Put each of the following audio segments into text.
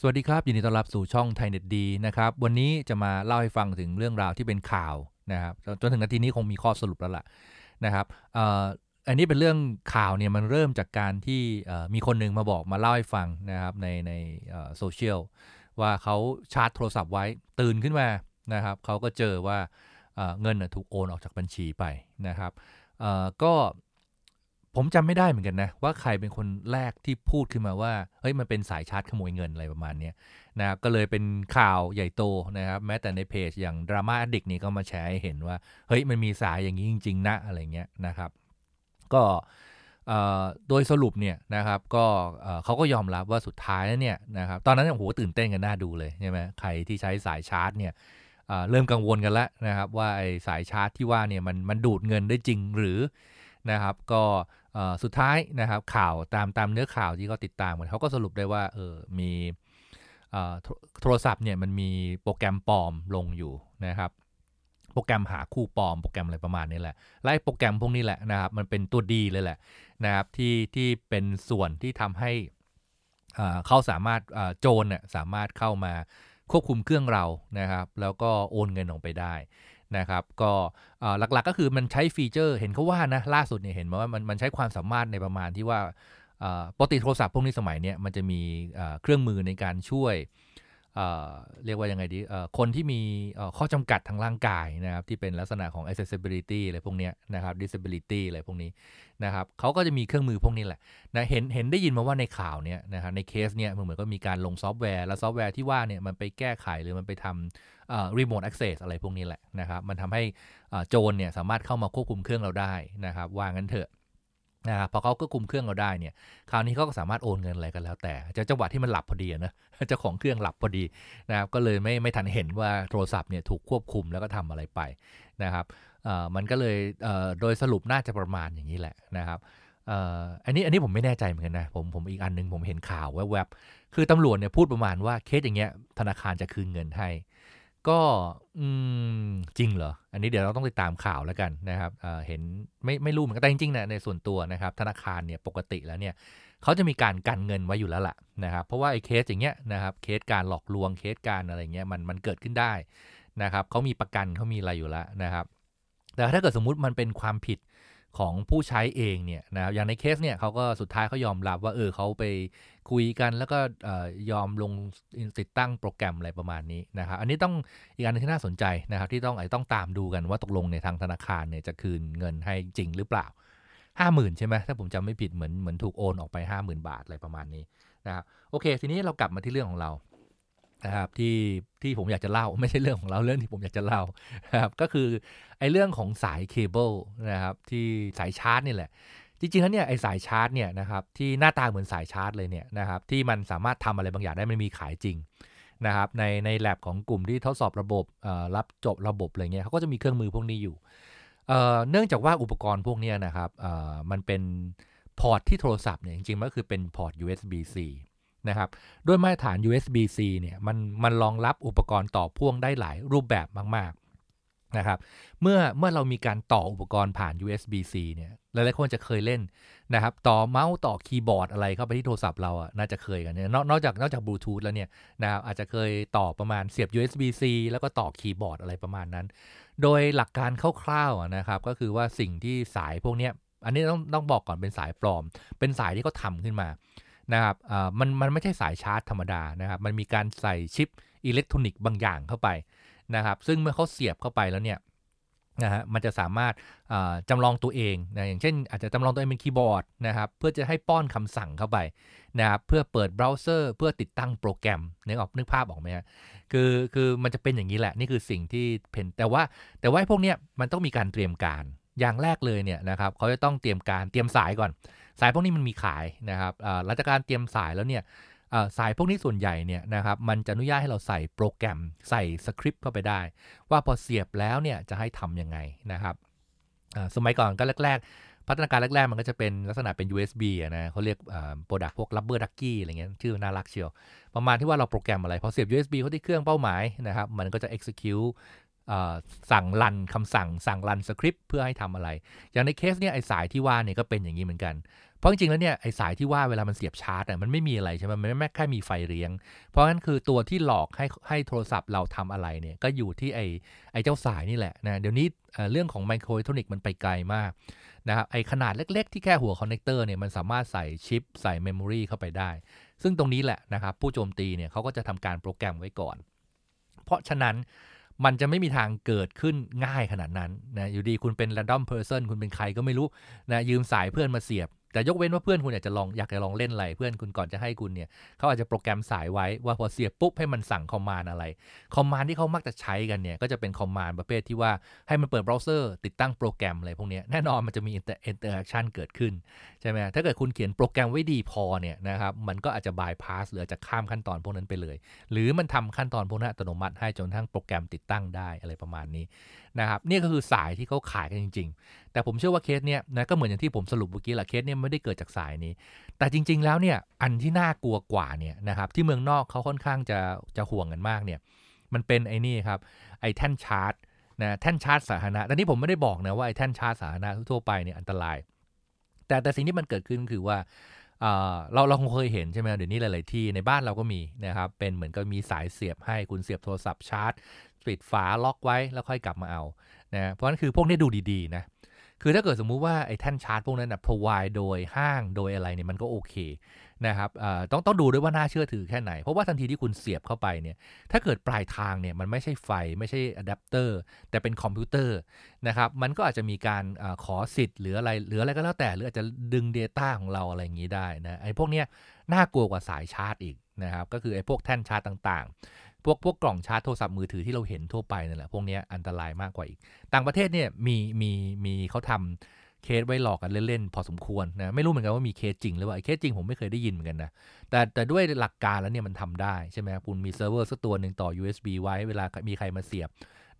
สวัสดีครับ ยินดีต้อนรับสู่ช่องไทยเน็ตดีนะครับ วันนี้จะมาเล่าให้ฟังถึงเรื่องราวที่เป็นข่าวนะครับจนถึงนาทีนี้คงมีข้อสรุปแล้วล่ะนะครับอันนี้เป็นเรื่องข่าวเนี่ยมันเริ่มจากการที่มีคนหนึ่งมาบอกมาเล่าให้ฟังนะครับในในโซเชียลว่าเขาชาร์จโทรศัพท์ไว้ตื่นขึ้นมานะครับเขาก็เจอว่าเงินถูกโอนออกจากบัญชีไปนะครับก็ ผมจำไม่ได้เหมือนกันนะ ว่าใครเป็นคนแรกที่พูดขึ้นมาว่าเฮ้ยมันเป็นสายชาร์จขโมยเงินอะไรประมาณนี้นะครับก็เลยเป็นข่าวใหญ่โตนะครับ แม้แต่ในเพจอย่างดราม่าอดิกนี่ก็มาแชร์ให้เห็นว่า เฮ้ยมันมีสายอย่างนี้จริง ๆ นะอะไรเงี้ยนะครับ ก็เอ่อโดยสรุปเนี่ยนะครับก็เออเขาก็ยอมรับว่าสุดท้ายแล้วเนี่ยนะครับตอนนั้นโอ้โหตื่นเต้นกันน่าดูเลยใช่ไหมใครที่ใช้สายชาร์จเนี่ยเอ่อเริ่มกังวลกันแล้วนะครับว่าไอ้สายชาร์จที่ว่าเนี่ยมันมันดูดเงินได้จริงหรือ นะครับ ก็สุดท้ายนะครับข่าวตามตามเนื้อข่าวที่เขาติดตามกันเขาก็สรุปได้ว่าเออมีโทรศัพท์เนี่ยมันมีโปรแกรมปลอมลงอยู่นะครับ โปรแกรมหาคู่ปลอมโปรแกรมอะไรประมาณนี้แหละและไอ้โปรแกรมพวกนี้แหละนะครับ มันเป็นตัวดีเลยแหละนะครับที่ที่เป็นส่วนที่ทำให้เขาสามารถโจรเนี่ยสามารถเข้ามาควบคุมเครื่องเรานะครับ แล้วก็โอนเงินออกไปได้ นะครับก็หลักๆก็คือมันใช้ feature เห็นเขาว่านะล่าสุดเนี่ยเห็นมาว่ามันมันใช้ความสามารถในประมาณที่ว่าปกติโทรศัพท์พวกนี้สมัยเนี้ยมันจะมีเครื่องมือในการช่วย เรียกว่ายังไงดีคนที่มีข้อจำกัดทางร่างกายนะครับ ที่เป็นลักษณะของ accessibility อะไรพวกนี้นะครับ disability อะไรพวกนี้นะครับเขาก็จะมีเครื่องมือพวกนี้แหละนะเห็นเห็นได้ยินมาว่าในข่าวเนี้ยนะครับในเคสเนี้ยมันเหมือนก็มีการลงซอฟต์แวร์ แล้วซอฟต์แวร์ที่ว่าเนี่ยมันไปแก้ไขหรือมันไปทำ remote access อะไรพวกนี้แหละนะครับ มันทำให้โจรเนี่ยสามารถเข้ามาควบคุมเครื่องเราได้นะครับว่างั้นเถอะ นะครับพอเขาก็คุมเครื่องเราได้เนี่ย คราวนี้เขาก็สามารถโอนเงินอะไรกันแล้วแต่จะจังหวะที่มันหลับพอดีนะเจ้าของเครื่องหลับพอดีนะครับก็เลยไม่ไม่ทันเห็นว่าโทรศัพท์เนี่ยถูกควบคุมแล้วก็ทำอะไรไปนะครับเอ่อมันก็เลยเอ่อโดยสรุปน่าจะประมาณอย่างนี้แหละนะครับเอ่ออันนี้อันนี้ผมไม่แน่ใจเหมือนกันนะผมผมอีกอันหนึงผมเห็นข่าวแวบๆคือตำรวจเนี่ยพูดประมาณว่าเคสอย่างเงี้ยธนาคารจะคืนเงินให้ ก็อืมจริงเหรอ อันนี้เดี๋ยวเราต้องติดตามข่าวแล้วกันนะครับเเห็นไม่ไม่รู้เหมือนกันแต่จริงๆนะในส่วนตัวนะครับ ธนาคารเนี่ยปกติแล้วเนี่ยเขาจะมีการกันเงินไว้อยู่แล้วล่ะนะครับ เพราะว่าไอ้เคสอย่างเงี้ยนะครับเคสการหลอกลวงเคสการอะไรเงี้ยมันมันเกิดขึ้นได้นะครับเขามีประกันเขามีอะไรอยู่แล้วนะครับ แต่ถ้าเกิดสมมุติมันเป็นความผิด ของผู้ใช้เองเนี่ยนะครับอย่างในเคสเนี่ยเขาก็สุดท้ายเขายอมรับว่าเออเขาไปคุยกันแล้วก็ยอมลงติดตั้งโปรแกรมอะไรประมาณนี้นะครับอันนี้ต้องอีกอันนึงที่น่าสนใจนะครับที่ต้องไอ้ต้องตามดูกันว่าตกลงในทางธนาคารเนี่ยจะคืนเงินให้จริงหรือเปล่าห้าหมื่นใช่ไหมถ้าผมจำไม่ผิดเหมือนเหมือนถูกโอนออกไปห้าหมื่นบาทอะไรประมาณนี้นะครับโอเค ทีนี้เรากลับมาที่เรื่องของเรา นะครับที่ที่ผมอยากจะเล่าไม่ใช่เรื่องของเราเรื่องที่ผมอยากจะเล่านะครับก็คือไอ้เรื่องของสายเคเบิลนะครับที่สายชาร์จนี่แหละ จริงๆแล้วเนี่ยไอ้สายชาร์จเนี่ยนะครับที่หน้าตาเหมือนสายชาร์จเลยเนี่ยนะครับที่มันสามารถทำอะไรบางอย่างได้มันมีขายจริงนะครับในในแ a บของกลุ่มที่ทดสอบระบบอ่อรับจบระบบอะไรเงี้ยเขาก็จะมีเครื่องมือพวกนี้อยู่เนื่องจากว่าอุปกรณ์พวกนี้นะครับอ่อมันเป็นพอร์ตที่โทรศัพท์เนี่ยจริงๆมันก็คือเป็นพอร์ต USB-C นะครับด้วยมาตรฐาน USB-C เนี่ยมันมันรองรับอุปกรณ์ต่อพ่วงได้หลายรูปแบบมากๆนะครับเมื่อเมื่อเรามีการต่ออุปกรณ์ผ่าน USB-C เนี่ยหลายๆคนจะเคยเล่นนะครับต่อเมาส์ต่อคีย์บอร์ดอะไรเข้าไปที่โทรศัพท์เราอะน่าจะเคยกันเนี่ยนอกจากนอกจากบลูทูธแล้วเนี่ยนะครับอาจจะเคยต่อประมาณเสียบ USB-C แล้วก็ต่อคีย์บอร์ดอะไรประมาณนั้น โดยหลักการคร่าวๆนะครับก็คือว่าสิ่งที่สายพวกเนี้ยอันนี้ต้องต้องบอกก่อนเป็นสายปลอม เป็นสายที่เขาทำขึ้นมา นะครับมันมันไม่ใช่สายชาร์จธรรมดานะครับ มันมีการใส่ชิปอิเล็กทรอนิกส์บางอย่างเข้าไปนะครับ ซึ่งเมื่อเขาเสียบเข้าไปแล้วเนี่ยนะฮะมันจะสามารถอ่าจำลองตัวเองนะอย่างเช่น อาจจะจำลองตัวเองเป็นคีย์บอร์ดนะครับเพื่อจะให้ป้อนคำสั่งเข้าไปนะครับเพื่อเปิดเบราว์เซอร์เพื่อติดตั้งโปรแกรมนึกออกนึกภาพออกไหมฮะคือคือมันจะเป็นอย่างนี้แหละ นี่คือสิ่งที่เพนแต่ว่าแต่ว่าพวกเนี้ยมันต้องมีการเตรียมการ อย่างแรกเลยเนี่ยนะครับเขาจะต้องเตรียมการเตรียมสายก่อน สายพวกนี้มันมีขายนะครับหลังจากการเตรียมสายแล้วเนี่ยสายพวกนี้ส่วนใหญ่เนี่ยนะครับมันจะอนุญาตให้เราใส่โปรแกรมใส่สคริปต์เข้าไปได้ ว่าพอเสียบแล้วเนี่ยจะให้ทำยังไงนะครับสมัยก่อนก็แรก ๆ พัฒนาการแรก ๆ มันก็จะเป็นลักษณะเป็น USB นะเขาเรียกโปรดักพวก rubber ducky อะไรเงี้ยชื่อน่ารักเชียว ประมาณที่ว่าเราโปรแกรมอะไร พอเสียบ USB เข้าที่เครื่องเป้าหมายนะครับมันก็จะ execute สั่งรันคำสั่งสั่งรันสคริปต์เพื่อให้ทำอะไร อย่างในเคสเนี่ยไอสายที่ว่าเนี่ยก็เป็นอย่างนี้เหมือนกัน เพราะจริงๆแล้วเนี่ยไอสายที่ว่าเวลามันเสียบชาร์จอะมันไม่มีอะไรใช่ไหมมันไม่แค่มีไฟเลี้ยง เพราะงั้นคือตัวที่หลอกให้ให้โทรศัพท์เราทำอะไรเนี่ยก็อยู่ที่ไอไอเจ้าสายนี่แหละนะเดี๋ยวนี้เรื่องของไมโครอิเล็กทรอนิกส์มันไปไกลมากนะครับไอขนาดเล็กๆ ที่แค่หัว connector เนี่ยมันสามารถใส่ชิปใส่ memory เข้าไปได้ ซึ่งตรงนี้แหละนะครับผู้โจมตีเนี่ยเขาก็จะทำการโปรแกรมไว้ก่อน เพราะฉะนั้น มันจะไม่มีทางเกิดขึ้นง่ายขนาดนั้นนะอยู่ดีคุณเป็น random person คุณเป็นใครก็ไม่รู้นะยืมสายเพื่อนมาเสียบ แต่ยกเว้นว่าเพื่อนคุณอยากจะลองอยากจะลองเล่นอะไรเพื่อนคุณก่อนจะให้คุณเนี่ยเขาอาจจะโปรแกรมสายไว้ว่าพอเสียบปุ๊บให้มันสั่ง command อะไร command ที่เขามักจะใช้กันเนี่ยก็จะเป็น command ประเภทที่ว่าให้มันเปิดเบราว์เซอร์ติดตั้งโปรแกรมอะไรพวกนี้แน่นอนมันจะมี interaction เกิดขึ้นใช่ไหมถ้าเกิดคุณเขียนโปรแกรมไว้ดีพอเนี่ยนะครับมันก็อาจจะบายพาสหรือจะข้ามขั้นตอนพวกนั้นไปเลย หรือมันทำขั้นตอนพวกนั้นอัตโนมัติให้จนทั้งโปรแกรมติดตั้งได้อะไรประมาณนี้ นะครับนี่ก็คือสายที่เขาขายกันจริง ๆ แต่ผมเชื่อว่าเคสเนี้ยนะก็เหมือนอย่างที่ผมสรุปเมื่อกี้แหละเคสเนี้ยไม่ได้เกิดจากสายนี้ แต่จริง ๆ แล้วเนี่ยอันที่น่ากลัวกว่าเนี่ยนะครับที่เมืองนอกเขาค่อนข้างจะจะห่วงกันมากเนี่ยมันเป็นไอ้นี่ครับไอ้แท่นชาร์จนะแท่นชาร์จสาธารณะแต่นี่ผมไม่ได้บอกนะว่าไอ้แท่นชาร์จสาธารณะทั่วไปเนี่ยอันตราย แต่แต่สิ่งที่มันเกิดขึ้นคือว่า เราเราคงเคยเห็นใช่ไหมเดี๋ยวนี้หลาย ๆ ที่ในบ้านเราก็มีนะครับ เป็นเหมือนกับมีสายเสียบให้คุณเสียบโทรศัพท์ชาร์จ ปิดฝาล็อกไว้แล้วค่อยกลับมาเอานะเพราะนั้นคือพวกนี้ดูดี ๆ นะ คือถ้าเกิดสมมุติว่าไอ้แท่นชาร์จพวกนั้นนะ provide โดยห้างโดยอะไรเนี่ยมันก็โอเคนะครับต้องต้องดูด้วยว่าน่าเชื่อถือแค่ไหน เพราะว่าทันทีที่คุณเสียบเข้าไปเนี่ย ถ้าเกิดปลายทางเนี่ยมันไม่ใช่ไฟไม่ใช่อะแดปเตอร์แต่เป็นคอมพิวเตอร์นะครับ มันก็อาจจะมีการอขอสิทธิ์หรืออะไรหรืออะไรก็แล้วแต่ หรืออาจจะดึง Data ของเราอะไรอย่างนี้ได้นะ ไอ้พวกเนี้ยน่ากลัวกว่าสายชาร์จอีกนะครับ ก็คือไอ้พวกแท่นชาร์จต่าง พวกพวกกล่องชาร์จโทรศัพท์มือถือที่เราเห็นทั่วไปนั่นแหละพวกนี้อันตรายมากกว่าอีก ต่างประเทศเนี่ยมีมีมีเขาทำเคสไว้หลอกกันเล่นๆพอสมควรนะไม่รู้เหมือนกันว่ามีเคสจริงหรือเปล่าเคสจริงผมไม่เคยได้ยินเหมือนกันนะแต่แต่ด้วยหลักการแล้วเนี่ยมันทำได้ใช่ไหมคุณมีเซิร์ฟเวอร์สักตัวหนึ่งต่อ USB ไว้เวลามีใครมาเสียบ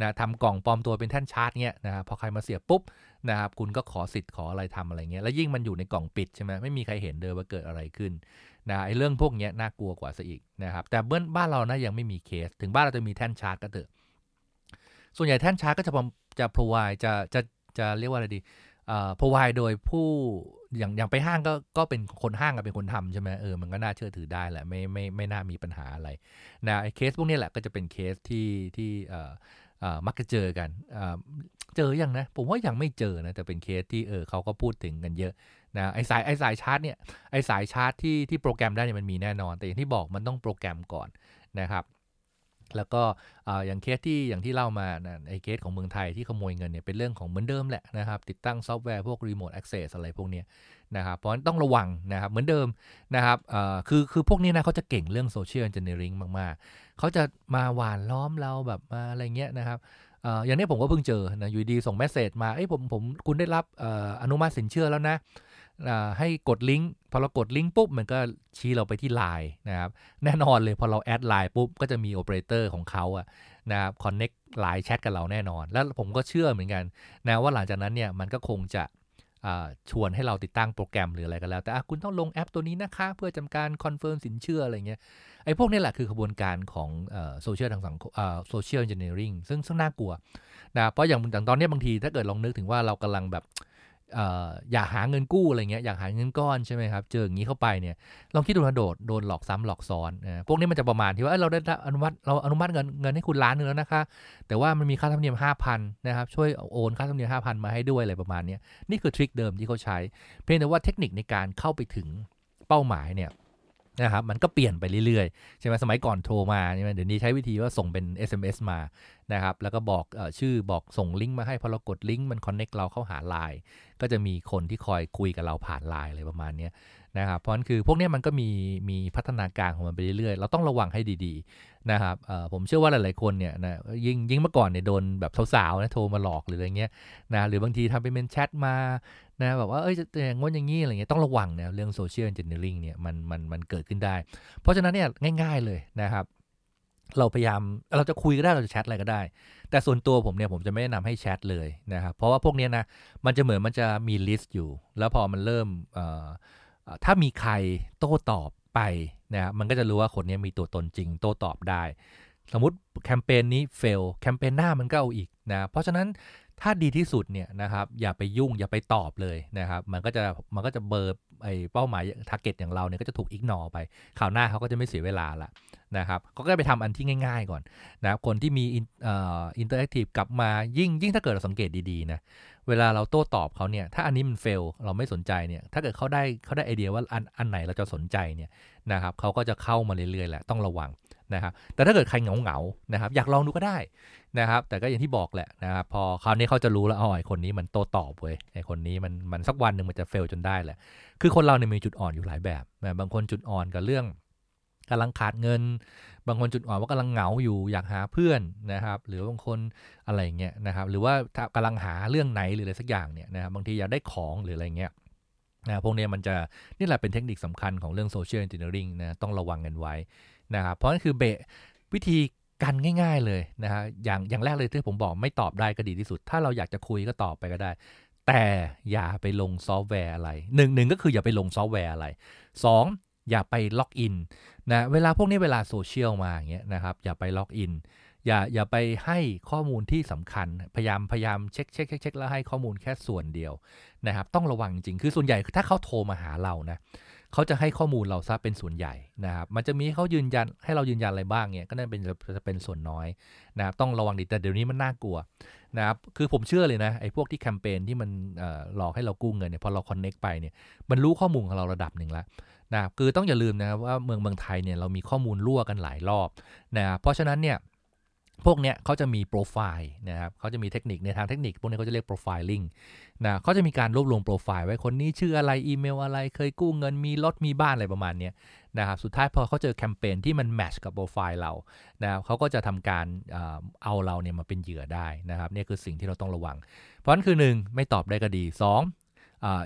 นะทำกล่องปลอมตัวเป็นแท่นชาร์จเนี่ยนะครับพอใครมาเสียบปุ๊บนะครับคุณก็ขอสิทธิ์ขออะไรทำอะไรเงี้ยแล้วยิ่งมันอยู่ในกล่องปิดใช่ไหมไม่มีใครเห็นเลยว่าเกิดอะไรขึ้นนะไอ้เรื่องพวกนี้น่ากลัวกว่าซะอีกนะครับแต่เบื้องบ้านเรานะยังไม่มีเคส ถึงบ้านเราจะมีแท่นชาร์จก็เถอะส่วนใหญ่แท่นชาร์จก็จะจะ provide จะจะจะเรียกว่าอะไรดีอ่า provide โดยผู้อย่างอย่างไปห้างก็ก็เป็นคนห้างก็เป็นคนทำใช่ไหมเออมันก็น่าเชื่อถือได้แหละไม่ไม่ไม่น่ามีปัญหาอะไรนะไอ้เคสพวกนี้แหละก็จะเป็นเคสที่ที่เอ่อ มักจะเจอกันเจออย่างนะ ผมว่ายังไม่เจอนะ แต่เป็นเคสที่เออเขาก็พูดถึงกันเยอะนะไอสายไอสายชาร์จเนี่ยไอสายชาร์จที่ที่โปรแกรมได้เนี่ยมันมีแน่นอน แต่อย่างที่บอกมันต้องโปรแกรมก่อนนะครับแล้วก็อย่างเคสที่อย่างที่เล่ามานะไอเคสของเมืองไทยที่ขโมยเงินเนี่ยเป็นเรื่องของเหมือนเดิมแหละนะครับ ติดตั้งซอฟต์แวร์พวก remote access อะไรพวกนี้ นะครับ เพราะฉะนั้นต้องระวังนะครับ เหมือนเดิมนะครับคือคือพวกนี้นะเขาจะเก่งเรื่อง social engineering มาก ๆ เขาจะมาหวานล้อมเราแบบมาอะไรเงี้ยนะครับอย่างนี้ผมก็เพิ่งเจอนะอยู่ดีส่ง message มาเอ้ยผมผมคุณได้รับอนุมัติสินเชื่อแล้วนะให้กดลิงก์พอเรากดลิงก์ปุ๊บ มันก็ชี้เราไปที่ไลน์นะครับ แน่นอนเลยพอเรา add ไลน์ปุ๊บ ก็จะมีโอเปอเรเตอร์ของเขาอะนะครับ connect ไลน์แชทกับเราแน่นอน แล้วผมก็เชื่อเหมือนกันนะว่าหลังจากนั้นเนี่ยมันก็คงจะ ชวนให้เราติดตั้งโปรแกรมหรืออะไรก็แล้ว แต่คุณต้องลงแอปตัวนี้นะคะ เพื่อทำการ confirm สินเชื่ออะไรเงี้ยไอ้พวกนี้แหละคือขบวนการของโซเชียลทางสังคม social engineering ซึ่งซึ่งน่ากลัวนะเพราะอย่างอย่างตอนนี้บางทีถ้าเกิดลองนึกถึงว่าเรากำลังแบบ อยากหาเงินกู้อะไรเงี้ยอยากหาเงินก้อนใช่ไหมครับ เจออย่างนี้เข้าไปเนี่ยลองคิดดูนะโดดโดนหลอกซ้ำหลอกซ้อนนะพวกนี้มันจะประมาณที่ว่าเราได้อนุมัติเราอนุมัติเงินเงินให้คุณล้านนึงแล้วนะคะ แต่ว่ามันมีค่าธรรมเนียม5,000นะครับช่วยโอนค่าธรรมเนียม5,000 มาให้ด้วยอะไรประมาณนี้นี่คือทริคเดิมที่เขาใช้ เพียงแต่ว่าเทคนิคในการเข้าไปถึงเป้าหมายเนี่ย นะครับมันก็เปลี่ยนไปเรื่อยๆ ใช่ไหมสมัยก่อนโทรมาใช่ไหมเดี๋ยวนี้ใช้วิธีว่าส่งเป็น SMS มานะครับแล้วก็บอกอชื่อบอกส่งลิงก์มาให้พอเรากดลิงก์มันคอนเน็กเราเข้าหาไลน์ก็จะมีคนที่คอยคุยกับเราผ่านไลน์อะไรประมาณนี้นะครับเพราะนั้นคือพวกนี้มันก็มีมีพัฒนาการของมันไปเรื่อยๆ เราต้องระวังให้ดีๆนะครับผมเชื่อว่าหลายๆคนเนี่ยนะยิ่งยิ่งเมื่อก่อนเนี่ยโดนแบบสาวๆนะโทรมาหลอกหรืออะไรเงี้ยนะหรือบางทีทำเป็นแชทมา นะแบบว่าเอ้ยจะอย่างงั้นอย่างนี้อะไรเงี้ยต้องระวังนะเรื่อง social engineering เนี่ยมันมันมันเกิดขึ้นได้ เพราะฉะนั้นเนี่ยง่าย ๆเลยนะครับเราพยายามเราจะคุยก็ได้เราจะแชทอะไรก็ได้ แต่ส่วนตัวผมเนี่ยผมจะไม่แนะนำให้แชทเลยนะครับเพราะว่าพวกนี้นะมันจะเหมือนมันจะมี list อยู่ แล้วพอมันเริ่มถ้ามีใครโต้ตอบไปนะมันก็จะรู้ว่าคนนี้มีตัวตนจริงโต้ตอบได้ สมมติแคมเปญนี้ fail แคมเปญหน้ามันก็เอาอีกนะเพราะฉะนั้น ถ้าดีที่สุดเนี่ยนะครับอย่าไปยุ่งอย่าไปตอบเลยนะครับ มันก็จะมันก็จะเบอร์ไอเป้าหมาย target อย่างเราเนี่ยก็จะถูก ignore ไปคราวหน้าเขาก็จะไม่เสียเวลาละนะครับก็ไปทำอันที่ง่าย ๆ ก่อนนะคนที่มี interactive กลับมายิ่งยิ่งถ้าเกิดเราสังเกตดีๆนะเวลาเราโต้ตอบเขาเนี่ยถ้าอันนี้มันเฟลเราไม่สนใจเนี่ยถ้าเกิดเขาได้เขาได้ไอเดียว่าอันอันไหนเราจะสนใจเนี่ยนะครับเขาก็จะเข้ามาเรื่อยๆแหละต้องระวัง นะครับแต่ถ้าเกิดใครเหงาเหงานะครับอยากลองดูก็ได้นะครับ แต่ก็อย่างที่บอกแหละนะครับพอคราวนี้เขาจะรู้แล้วอ๋อไอคนนี้มันโตตอบเว้ยไอคนนี้มันมันสักวันหนึ่งมันจะเฟลจนได้แหละ คือคนเราเนี่ยมีจุดอ่อนอยู่หลายแบบนะบางคนจุดอ่อนกับเรื่องกำลังขาดเงิน บางคนจุดอ่อนว่ากำลังเหงาอยู่อยากหาเพื่อนนะครับ หรือบางคนอะไรเงี้ยนะครับ หรือว่ากำลังหาเรื่องไหนหรืออะไรสักอย่างเนี่ยนะครับบางทีอยากได้ของหรืออะไรเงี้ย นะพวกนี้มันจะนี่แหละเป็นเทคนิคสำคัญของเรื่อง social engineering นะต้องระวังกันไว้นะครับเพราะนั่นคือเบวิธีการง่าย ๆเลยนะฮะอย่างอย่างแรกเลยที่ผมบอกไม่ตอบได้ก็ดีที่สุด ถ้าเราอยากจะคุยก็ตอบไปก็ได้ แต่อย่าไปลงซอฟต์แวร์อะไรหนึ่งหนึ่งก็คืออย่าไปลงซอฟต์แวร์อะไรสองอย่าไปล็อกอินนะเวลาพวกนี้เวลาโซเชียลมาอย่างเงี้ยนะครับอย่าไปล็อกอิน อย่าอย่าไปให้ข้อมูลที่สำคัญ พยายามพยายามเช็คเช็คเช็คเช็คแล้วให้ข้อมูลแค่ส่วนเดียวนะครับ ต้องระวังจริงคือส่วนใหญ่ถ้าเขาโทรมาหาเรานะเขาจะให้ข้อมูลเราซะเป็นส่วนใหญ่นะครับ มันจะมีเขายืนยันให้เรายืนยันอะไรบ้างเนี่ยก็นั่นเป็นจะเป็นส่วนน้อยนะครับต้องระวังดีแต่เดี๋ยวนี้มันน่ากลัวนะครับคือผมเชื่อเลยนะไอ้พวกที่แคมเปญที่มันหลอกให้เรากู้เงินเนี่ยพอเรา connect ไปเนี่ยมันรู้ข้อมูลของเราระดับหนึ่งแล้วนะครับคือต้องอย่าลืมนะครับว่าเมืองเมืองไทยเนี่ยเรามีข้อมูลรั่วกันหลายรอบนะครับเพราะฉะนั้นเนี่ย พวกเนี้ยเขาจะมีโปรไฟล์นะครับเขาจะมีเทคนิคในทางเทคนิค พวกนี้เขาจะเรียก profiling นะเขาจะมีการรวบรวมโปรไฟล์ไว้คนนี้ชื่ออะไรอีเมลอะไรเคยกู้เงินมีรถมีบ้านอะไรประมาณนี้นะครับสุดท้ายพอเขาเจอแคมเปญที่มัน match กับโปรไฟล์เรานะครับเขาก็จะทำการเอาเราเนี่ยมาเป็นเหยื่อได้นะครับนี่คือสิ่งที่เราต้องระวัง เพราะนั้นคือ 1 ไม่ตอบได้ก็ดี 2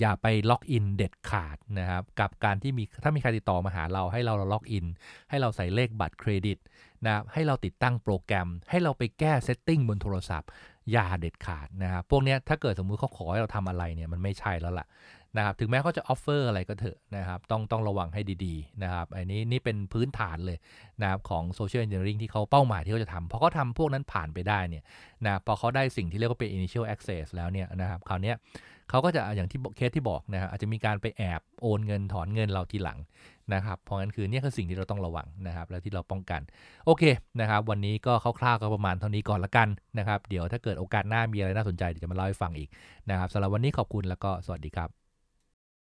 อย่าไปล็อกอินเด็ดขาดนะครับกับการที่มีถ้ามีใครติดต่อมาหาเราให้เราล็อกอินให้เราใส่เลขบัตรเครดิตนะให้เราติดตั้งโปรแกรม ให้เราไปแก้ setting บนโทรศัพท์ อย่าเด็ดขาดนะครับพวกนี้ถ้าเกิดสมมุติเขาขอให้เราทำอะไรเนี่ยมันไม่ใช่แล้วล่ะนะครับถึงแม้เขาจะ offer อะไรก็เถอะนะครับต้องต้องระวังให้ดีๆนะครับอันนี้นี่เป็นพื้นฐานเลยนะครับของ social engineering ที่เขาเป้าหมายที่เขาจะทำพอเขาทำพวกนั้นผ่านไปได้เนี่ยนะพอเขาได้สิ่งที่เรียกว่าเป็น initial access แล้วเนี่ยนะครับคราวนี้ เขาก็จะอย่างที่เคสที่บอกนะครับอาจจะมีการไปแอบโอนเงินถอนเงินเราทีหลังนะครับ เพราะงั้นคือเนี่ยคือสิ่งที่เราต้องระวังนะครับ และที่เราป้องกัน โอเคนะครับ วันนี้ก็คร่าวๆก็ประมาณเท่านี้ก่อนละกันนะครับ เดี๋ยวถ้าเกิดโอกาสหน้ามีอะไรน่าสนใจเดี๋ยวจะมาเล่าให้ฟังอีกนะครับสำหรับวันนี้ขอบคุณแล้วก็สวัสดีครับ